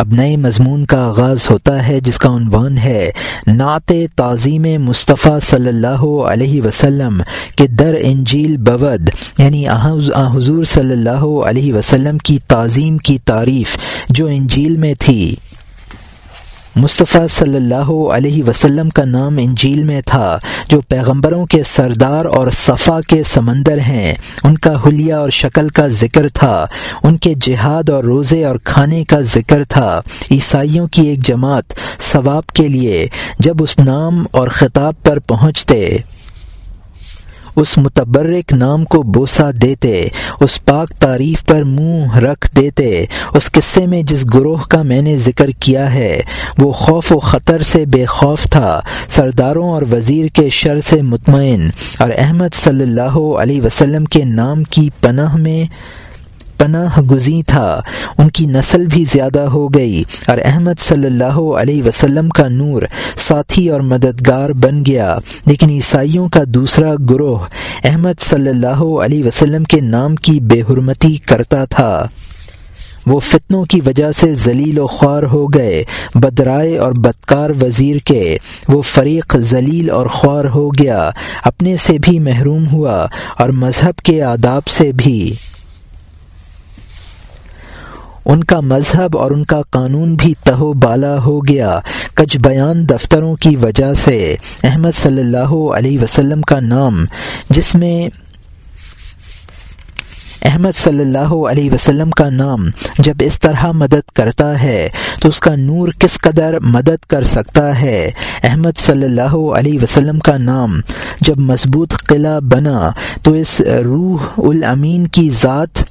اب نئے مضمون کا آغاز ہوتا ہے، جس کا عنوان ہے، نعت تعظیم مصطفیٰ صلی اللہ علیہ وسلم کے در انجیل بود یعنی حضور صلی اللہ علیہ وسلم کی تعظیم کی تعریف جو انجیل میں تھی۔ مصطفیٰ صلی اللہ علیہ وسلم کا نام انجیل میں تھا، جو پیغمبروں کے سردار اور صفا کے سمندر ہیں۔ ان کا حلیہ اور شکل کا ذکر تھا، ان کے جہاد اور روزے اور کھانے کا ذکر تھا۔ عیسائیوں کی ایک جماعت ثواب کے لیے جب اس نام اور خطاب پر پہنچتے۔ اس متبرک نام کو بوسا دیتے، اس پاک تعریف پر منہ رکھ دیتے، اس قصے میں جس گروہ کا میں نے ذکر کیا ہے، وہ خوف و خطر سے بے خوف تھا، سرداروں اور وزیر کے شر سے مطمئن، اور احمد صلی اللہ علیہ وسلم کے نام کی پناہ میں پناہ گزی تھا۔ ان کی نسل بھی زیادہ ہو گئی اور احمد صلی اللہ علیہ وسلم کا نور ساتھی اور مددگار بن گیا۔ لیکن عیسائیوں کا دوسرا گروہ احمد صلی اللہ علیہ وسلم کے نام کی بے حرمتی کرتا تھا۔ وہ فتنوں کی وجہ سے ذلیل و خوار ہو گئے۔ بدرائے اور بدکار وزیر کے وہ فریق ذلیل اور خوار ہو گیا۔ اپنے سے بھی محروم ہوا اور مذہب کے آداب سے بھی۔ ان کا مذہب اور ان کا قانون بھی تہو بالا ہو گیا۔ کچھ بیان دفتروں کی وجہ سے۔ احمد صلی اللہ علیہ وسلم کا نام، جس میں احمد صلی اللہ علیہ وسلم کا نام جب اس طرح مدد کرتا ہے، تو اس کا نور کس قدر مدد کر سکتا ہے؟ احمد صلی اللہ علیہ وسلم کا نام جب مضبوط قلعہ بنا، تو اس روح الامین کی ذات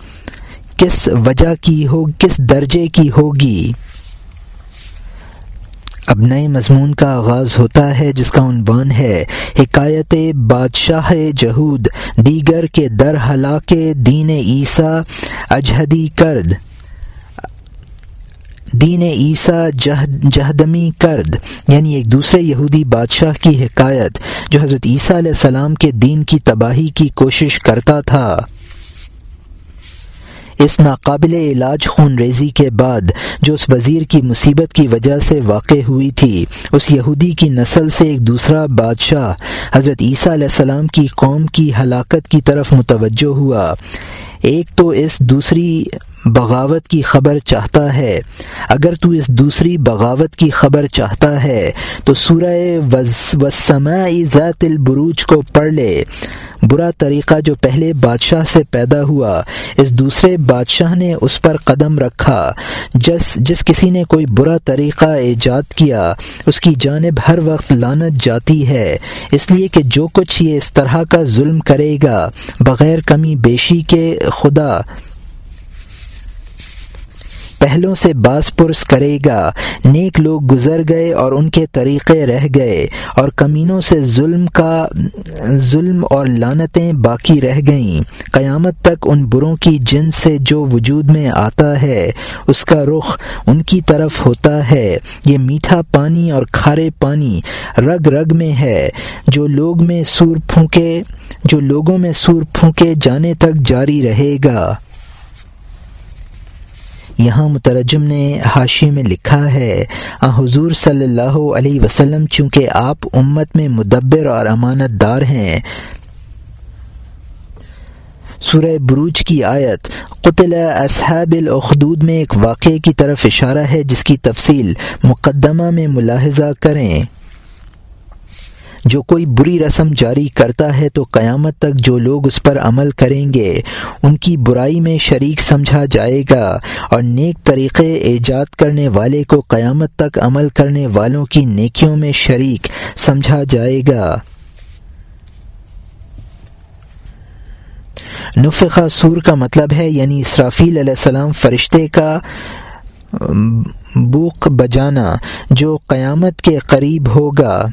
کس وجہ کی ہو، کس درجے کی ہوگی؟ اب نئے مضمون کا آغاز ہوتا ہے، جس کا عنوان ہے، حکایت بادشاہ جہود، دیگر کے در ہلاک دین عیسیٰ، اجہدی کرد۔ دین عیسیٰ جہدمی کرد۔ یعنی ایک دوسرے یہودی بادشاہ کی حکایت، جو حضرت عیسیٰ علیہ السلام کے دین کی تباہی کی کوشش کرتا تھا۔ اس ناقابل علاج خون ریزی کے بعد جو اس وزیر کی مصیبت کی وجہ سے واقع ہوئی تھی، اس یہودی کی نسل سے ایک دوسرا بادشاہ، حضرت عیسیٰ علیہ السلام کی قوم کی ہلاکت کی طرف متوجہ ہوا۔ ایک تو اس دوسری بغاوت کی خبر چاہتا ہے۔ اگر تو اس دوسری بغاوت کی خبر چاہتا ہے، تو سورہ وسماء ذات البروج کو پڑھ لے۔ برا طریقہ جو پہلے بادشاہ سے پیدا ہوا، اس دوسرے بادشاہ نے اس پر قدم رکھا۔ جس جس کسی نے کوئی برا طریقہ ایجاد کیا، اس کی جانب ہر وقت لانت جاتی ہے۔ اس لیے کہ جو کچھ یہ اس طرح کا ظلم کرے گا، بغیر کمی بیشی کے خدا پہلوں سے باس پرس کرے گا۔ نیک لوگ گزر گئے اور ان کے طریقے رہ گئے اور کمینوں سے ظلم کا، ظلم اور لانتیں باقی رہ گئیں۔ قیامت تک ان بروں کی جن سے جو وجود میں آتا ہے، اس کا رخ ان کی طرف ہوتا ہے۔ یہ میٹھا پانی اور کھارے پانی رگ رگ میں ہے۔ جو لوگ میں سور پھونکے، جو لوگوں میں سور پھونکے جانے تک جاری رہے گا۔ یہاں مترجم نے حاشی میں لکھا ہے حضور صلی اللہ علیہ وسلم چونکہ آپ امت میں مدبر اور امانت دار ہیں۔ سورہ بروج کی آیت، قتل اصحاب الاخدود میں ایک واقعے کی طرف اشارہ ہے جس کی تفصیل مقدمہ میں ملاحظہ کریں۔ جو کوئی بری رسم جاری کرتا ہے تو قیامت تک جو لوگ اس پر عمل کریں گے، ان کی برائی میں شریک سمجھا جائے گا اور نیک طریقے ایجاد کرنے والے کو قیامت تک عمل کرنے والوں کی نیکیوں میں شریک سمجھا جائے گا۔ نفقہ سور کا مطلب ہے یعنی اسرافیل علیہ السلام فرشتے کا بوق بجانا جو قیامت کے قریب ہوگا۔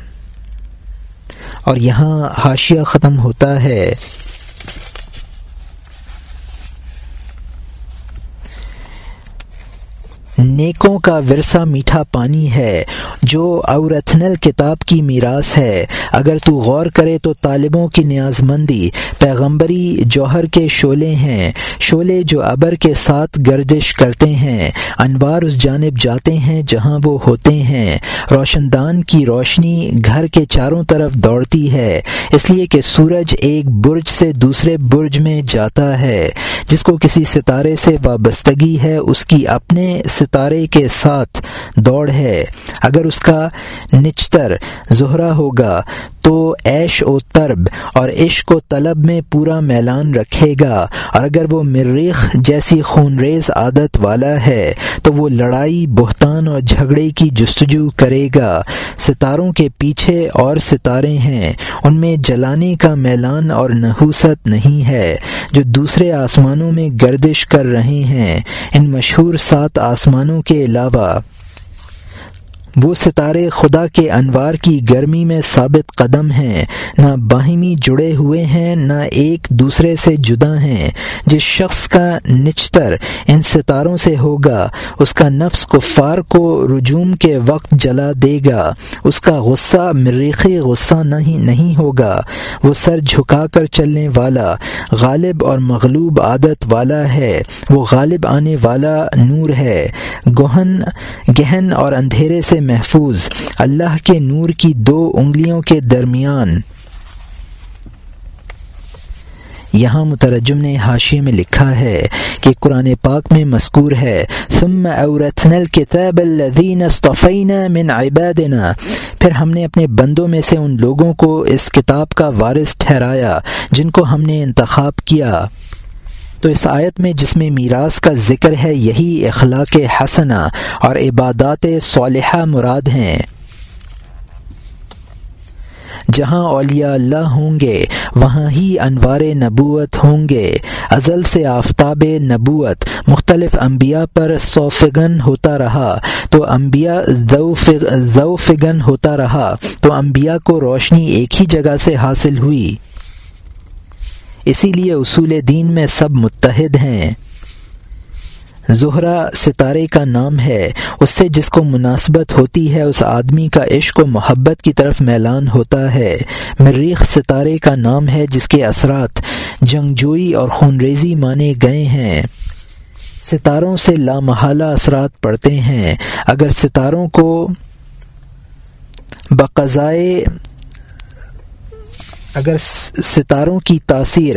اور یہاں حاشیہ ختم ہوتا ہے۔ نیکوں کا ورثہ میٹھا پانی ہے، جو اورتھنل کتاب کی میراث ہے۔ اگر تو غور کرے تو طالبوں کی نیاز مندی پیغمبری جوہر کے شعلے ہیں۔ شعلے جو ابر کے ساتھ گردش کرتے ہیں۔ انوار اس جانب جاتے ہیں جہاں وہ ہوتے ہیں۔ روشن دان کی روشنی گھر کے چاروں طرف دوڑتی ہے۔ اس لیے کہ سورج ایک برج سے دوسرے برج میں جاتا ہے۔ جس کو کسی ستارے سے وابستگی ہے، اس کی اپنے ستارے ستارے کے ساتھ دوڑ ہے۔ اگر اس کا نچتر زہرا ہوگا تو عیش و ترب اور عشق و طلب میں پورا میلان رکھے گا۔ اور اگر وہ مریخ جیسی خون ریز عادت والا ہے تو وہ لڑائی، بہتان اور جھگڑے کی جستجو کرے گا۔ ستاروں کے پیچھے اور ستارے ہیں۔ ان میں جلانے کا میلان اور نحوست نہیں ہے۔ جو دوسرے آسمانوں میں گردش کر رہے ہیں، ان مشہور سات آسمان مسلمانوں کے علاوہ وہ ستارے خدا کے انوار کی گرمی میں ثابت قدم ہیں، نہ باہمی جڑے ہوئے ہیں، نہ ایک دوسرے سے جدا ہیں۔ جس شخص کا نچتر ان ستاروں سے ہوگا، اس کا نفس کفار کو رجوم کے وقت جلا دے گا۔ اس کا غصہ مریخی غصہ نہیں نہیں ہوگا۔ وہ سر جھکا کر چلنے والا، غالب اور مغلوب عادت والا ہے۔ وہ غالب آنے والا نور ہے۔ گہن گہن اور اندھیرے سے محفوظ، اللہ کے نور کی دو انگلیوں کے درمیان۔ یہاں مترجم نے حاشیے میں لکھا ہے کہ قرآن پاک میں مذکور ہے، ثم اورثنا الكتاب الذين اصطفينا من عبادنا۔ پھر ہم نے اپنے بندوں میں سے ان لوگوں کو اس کتاب کا وارث ٹھہرایا، جن کو ہم نے انتخاب کیا۔ تو اس آیت میں جس میں میراث کا ذکر ہے، یہی اخلاق حسنہ اور عبادات صالحہ مراد ہیں۔ جہاں اولیاء اللہ ہوں گے، وہاں ہی انوار نبوت ہوں گے۔ ازل سے آفتاب نبوت، مختلف انبیاء پر سوفگن ہوتا رہا۔ تو انبیاء ذوفگن ہوتا رہا۔ تو انبیاء کو روشنی ایک ہی جگہ سے حاصل ہوئی۔ اسی لیے اصول دین میں سب متحد ہیں۔ زہرا ستارے کا نام ہے، اس سے جس کو مناسبت ہوتی ہے، اس آدمی کا عشق و محبت کی طرف میلان ہوتا ہے۔ مریخ ستارے کا نام ہے، جس کے اثرات جنگجوئی اور خونریزی مانے گئے ہیں۔ ستاروں سے لامحالہ اثرات پڑتے ہیں۔ اگر ستاروں کو بقضائے اگر ستاروں کی تاثیر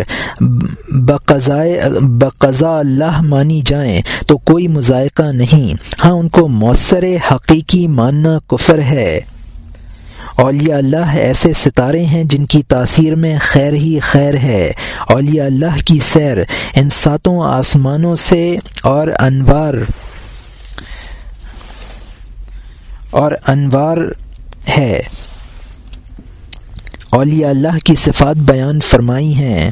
بقضائے بقضا اللہ مانی جائیں تو کوئی مذائقہ نہیں۔ ہاں ان کو مؤثر حقیقی ماننا کفر ہے۔ اولیاء اللہ ایسے ستارے ہیں جن کی تاثیر میں خیر ہی خیر ہے۔ اولیاء اللہ کی سیر ان ساتوں آسمانوں سے اور انوار اور انوار ہے۔ اولیاء اللہ کی صفات بیان فرمائی ہیں۔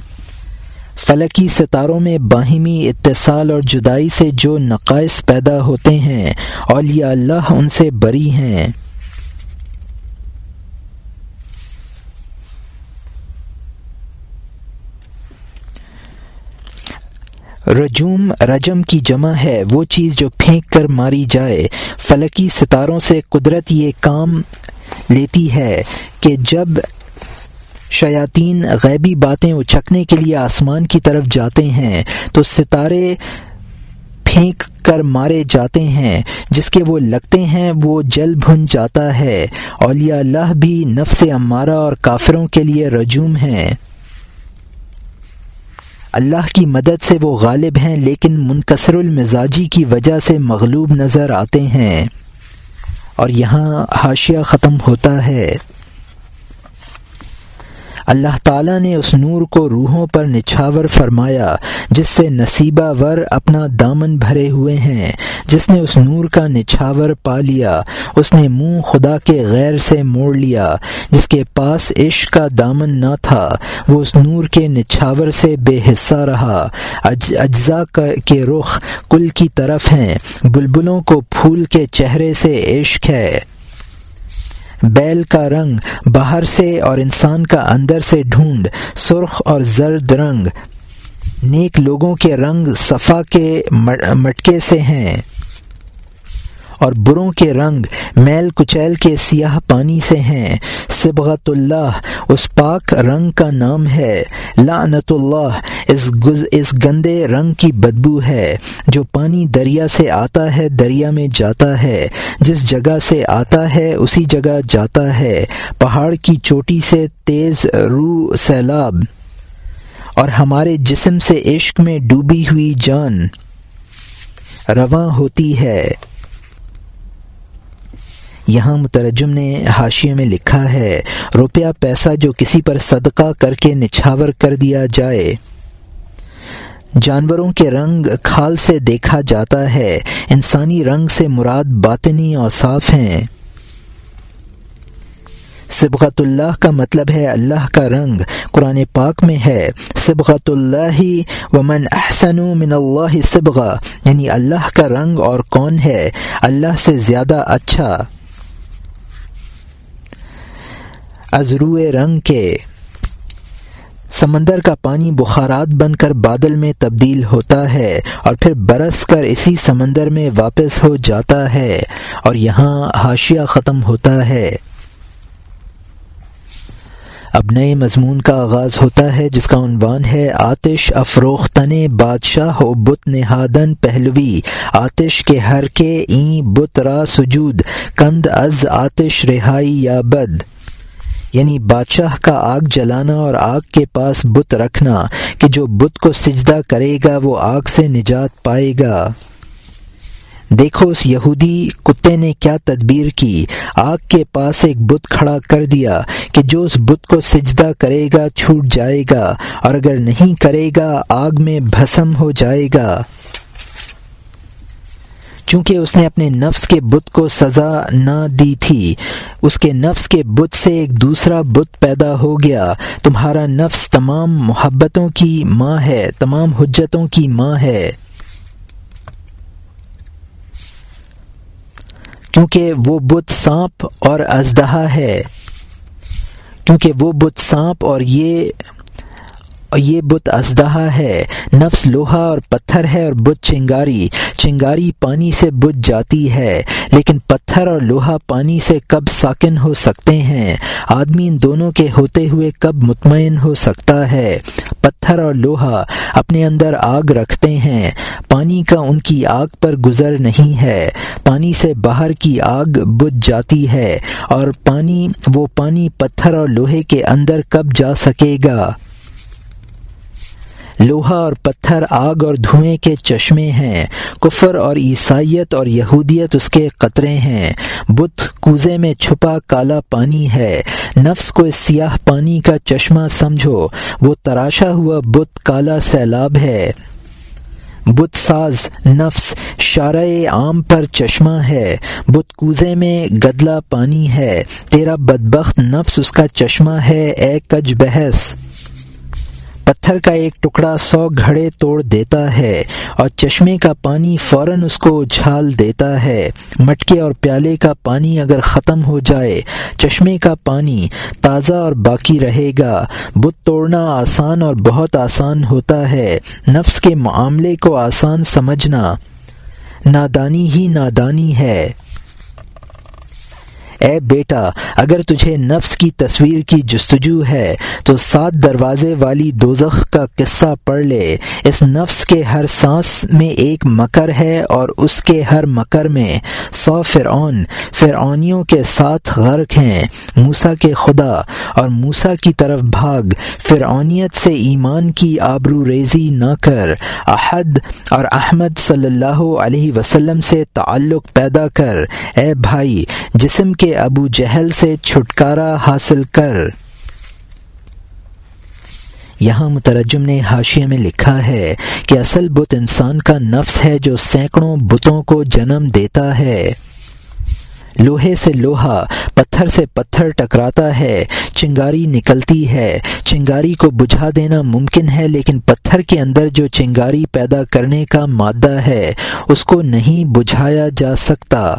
فلکی ستاروں میں باہمی اتصال اور جدائی سے جو نقائص پیدا ہوتے ہیں، اولیاء اللہ ان سے بری ہیں۔ رجوم، رجم کی جمع ہے، وہ چیز جو پھینک کر ماری جائے۔ فلکی ستاروں سے قدرت یہ کام لیتی ہے کہ جب شیاطین غیبی باتیں اچکنے کے لیے آسمان کی طرف جاتے ہیں، تو ستارے پھینک کر مارے جاتے ہیں، جس کے وہ لگتے ہیں وہ جل بھن جاتا ہے۔ اولیاء اللہ بھی نفس امارہ اور کافروں کے لیے رجوم ہیں۔ اللہ کی مدد سے وہ غالب ہیں، لیکن منکسر المزاجی کی وجہ سے مغلوب نظر آتے ہیں۔ اور یہاں حاشیہ ختم ہوتا ہے۔ اللہ تعالیٰ نے اس نور کو روحوں پر نچھاور فرمایا، جس سے نصیبہ ور اپنا دامن بھرے ہوئے ہیں۔ جس نے اس نور کا نچھاور پا لیا، اس نے منہ خدا کے غیر سے موڑ لیا۔ جس کے پاس عشق کا دامن نہ تھا، وہ اس نور کے نچھاور سے بے حصہ رہا۔ اجزاء کے رخ کل کی طرف ہیں، بلبلوں کو پھول کے چہرے سے عشق ہے۔ بیل کا رنگ باہر سے اور انسان کا اندر سے ڈھونڈ، سرخ اور زرد رنگ۔ نیک لوگوں کے رنگ صفا کے مٹکے سے ہیں۔ اور بروں کے رنگ میل کچیل کے سیاہ پانی سے ہیں۔ سبغت اللہ، اس پاک رنگ کا نام ہے۔ لعنت اللہ، اس گز، اس گندے رنگ کی بدبو ہے۔ جو پانی دریا سے آتا ہے، دریا میں جاتا ہے۔ جس جگہ سے آتا ہے، اسی جگہ جاتا ہے۔ پہاڑ کی چوٹی سے تیز رو سیلاب۔ اور ہمارے جسم سے عشق میں ڈوبی ہوئی جان۔ رواں ہوتی ہے۔ یہاں مترجم نے حاشیے میں لکھا ہے، روپیہ پیسہ جو کسی پر صدقہ کر کے نچھاور کر دیا جائے۔ جانوروں کے رنگ کھال سے دیکھا جاتا ہے، انسانی رنگ سے مراد باطنی اور صاف ہیں۔ سبغت اللہ کا مطلب ہے اللہ کا رنگ، قرآن پاک میں ہے سبغت اللہ ومن احسن من اللہ سبغا یعنی اللہ کا رنگ اور کون ہے، اللہ سے زیادہ اچھا۔ ازرو رنگ کے۔ سمندر کا پانی بخارات بن کر بادل میں تبدیل ہوتا ہے اور پھر برس کر اسی سمندر میں واپس ہو جاتا ہے اور یہاں حاشیہ ختم ہوتا ہے۔ اب نئے مضمون کا آغاز ہوتا ہے جس کا عنوان ہے آتش افروختن بادشاہ و بت نہادن پہلوی۔ آتش کے ہر کے این بت را سجود، کند از آتش رہائی یا بد۔ یعنی بادشاہ کا آگ جلانا اور آگ کے پاس بت رکھنا کہ جو بت کو سجدہ کرے گا وہ آگ سے نجات پائے گا۔ دیکھو، اس یہودی کتے نے کیا تدبیر کی؟ آگ کے پاس ایک بت کھڑا کر دیا کہ جو اس بت کو سجدہ کرے گا چھوٹ جائے گا اور اگر نہیں کرے گا، آگ میں بھسم ہو جائے گا۔ چونکہ اس نے اپنے نفس کے بت کو سزا نہ دی تھی، اس کے نفس کے بت سے ایک دوسرا بت پیدا ہو گیا۔ تمہارا نفس تمام محبتوں کی ماں ہے، تمام حجتوں کی ماں ہے۔ کیونکہ وہ بت سانپ اور ازدہا ہے۔ کیونکہ وہ بت سانپ اور یہ یہ بت ازدہا ہے۔ نفس لوہا اور پتھر ہے اور بت چنگاری۔ چنگاری پانی سے بت جاتی ہے، لیکن پتھر اور لوہا پانی سے کب ساکن ہو سکتے ہیں؟ آدمی ان دونوں کے ہوتے ہوئے کب مطمئن ہو سکتا ہے؟ پتھر اور لوہا اپنے اندر آگ رکھتے ہیں۔ پانی کا ان کی آگ پر گزر نہیں ہے۔ پانی سے باہر کی آگ بجھ جاتی ہے اور پانی، وہ پانی پتھر اور لوہے کے اندر کب جا سکے گا؟ لوہا اور پتھر آگ اور دھوئیں کے چشمے ہیں۔ کفر اور عیسائیت اور یہودیت اس کے قطرے ہیں۔ بت کوزے میں چھپا کالا پانی ہے۔ نفس کو اس سیاہ پانی کا چشمہ سمجھو۔ وہ تراشا ہوا بت کالا سیلاب ہے۔ بت ساز، نفس، شارع عام پر چشمہ ہے۔ بت کوزے میں گدلا پانی ہے۔ تیرا بدبخت نفس اس کا چشمہ ہے۔ اے کج بحث۔ پتھر کا ایک ٹکڑا سو گھڑے توڑ دیتا ہے اور چشمے کا پانی فوراً اس کو اچھال دیتا ہے۔ مٹکے اور پیالے کا پانی اگر ختم ہو جائے، چشمے کا پانی تازہ اور باقی رہے گا۔ بت توڑنا آسان اور بہت آسان ہوتا ہے۔ نفس کے معاملے کو آسان سمجھنا نادانی ہی نادانی ہے۔ اے بیٹا، اگر تجھے نفس کی تصویر کی جستجو ہے، تو سات دروازے والی دوزخ کا قصہ پڑھ لے۔ اس نفس کے ہر سانس میں ایک مکر ہے اور اس کے ہر مکر میں سو فرعون، فرعونیوں کے ساتھ غرق ہیں۔ موسا کے خدا اور موسا کی طرف بھاگ۔ فرعونیت سے ایمان کی آبرو ریزی نہ کر۔ احد اور احمد صلی اللہ علیہ وسلم سے تعلق پیدا کر۔ اے بھائی، جسم کے ابو جہل سے چھٹکارا حاصل کر۔ یہاں مترجم نے حاشیے میں لکھا ہے کہ اصل بت انسان کا نفس ہے جو سینکڑوں بتوں کو جنم دیتا ہے۔ لوہے سے لوہا، پتھر سے پتھر ٹکراتا ہے، چنگاری نکلتی ہے۔ چنگاری کو بجھا دینا ممکن ہے، لیکن پتھر کے اندر جو چنگاری پیدا کرنے کا مادہ ہے، اس کو نہیں بجھایا جا سکتا۔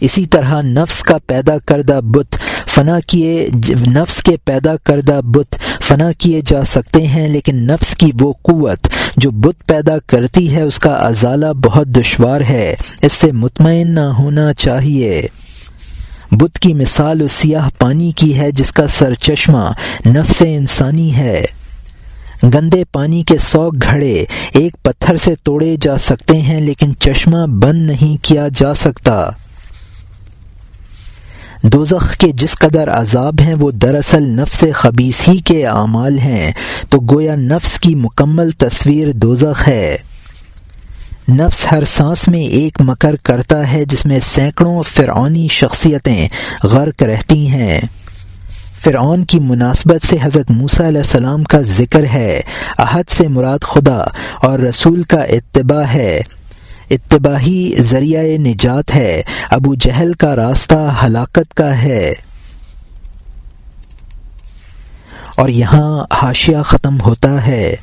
اسی طرح نفس کا پیدا کردہ بت، فنا کیے نفس کے پیدا کردہ بت فنا کیے جا سکتے ہیں، لیکن نفس کی وہ قوت جو بت پیدا کرتی ہے، اس کا ازالہ بہت دشوار ہے۔ اس سے مطمئن نہ ہونا چاہیے۔ بت کی مثال اس سیاہ پانی کی ہے، جس کا سر چشمہ نفس انسانی ہے۔ گندے پانی کے سو گھڑے ایک پتھر سے توڑے جا سکتے ہیں، لیکن چشمہ بند نہیں کیا جا سکتا۔ دوزخ کے قدر قدر عذاب ہیں وہ دراصل نفس خبیص ہی کے اعمال ہیں۔ تو گویا نفس کی مکمل تصویر دوزخ ہے۔ نفس ہر سانس میں ایک مکر کرتا ہے جس میں سینکڑوں فرعونی شخصیتیں غرق رہتی ہیں۔ فرعون کی مناسبت سے حضرت موسیٰ علیہ السلام کا ذکر ہے۔ عہد سے مراد خدا اور رسول کا اتباع ہے۔ اتباہی ذریعہ نجات ہے۔ ابو جہل کا راستہ ہلاکت کا ہے۔ اور یہاں حاشیہ ختم ہوتا ہے۔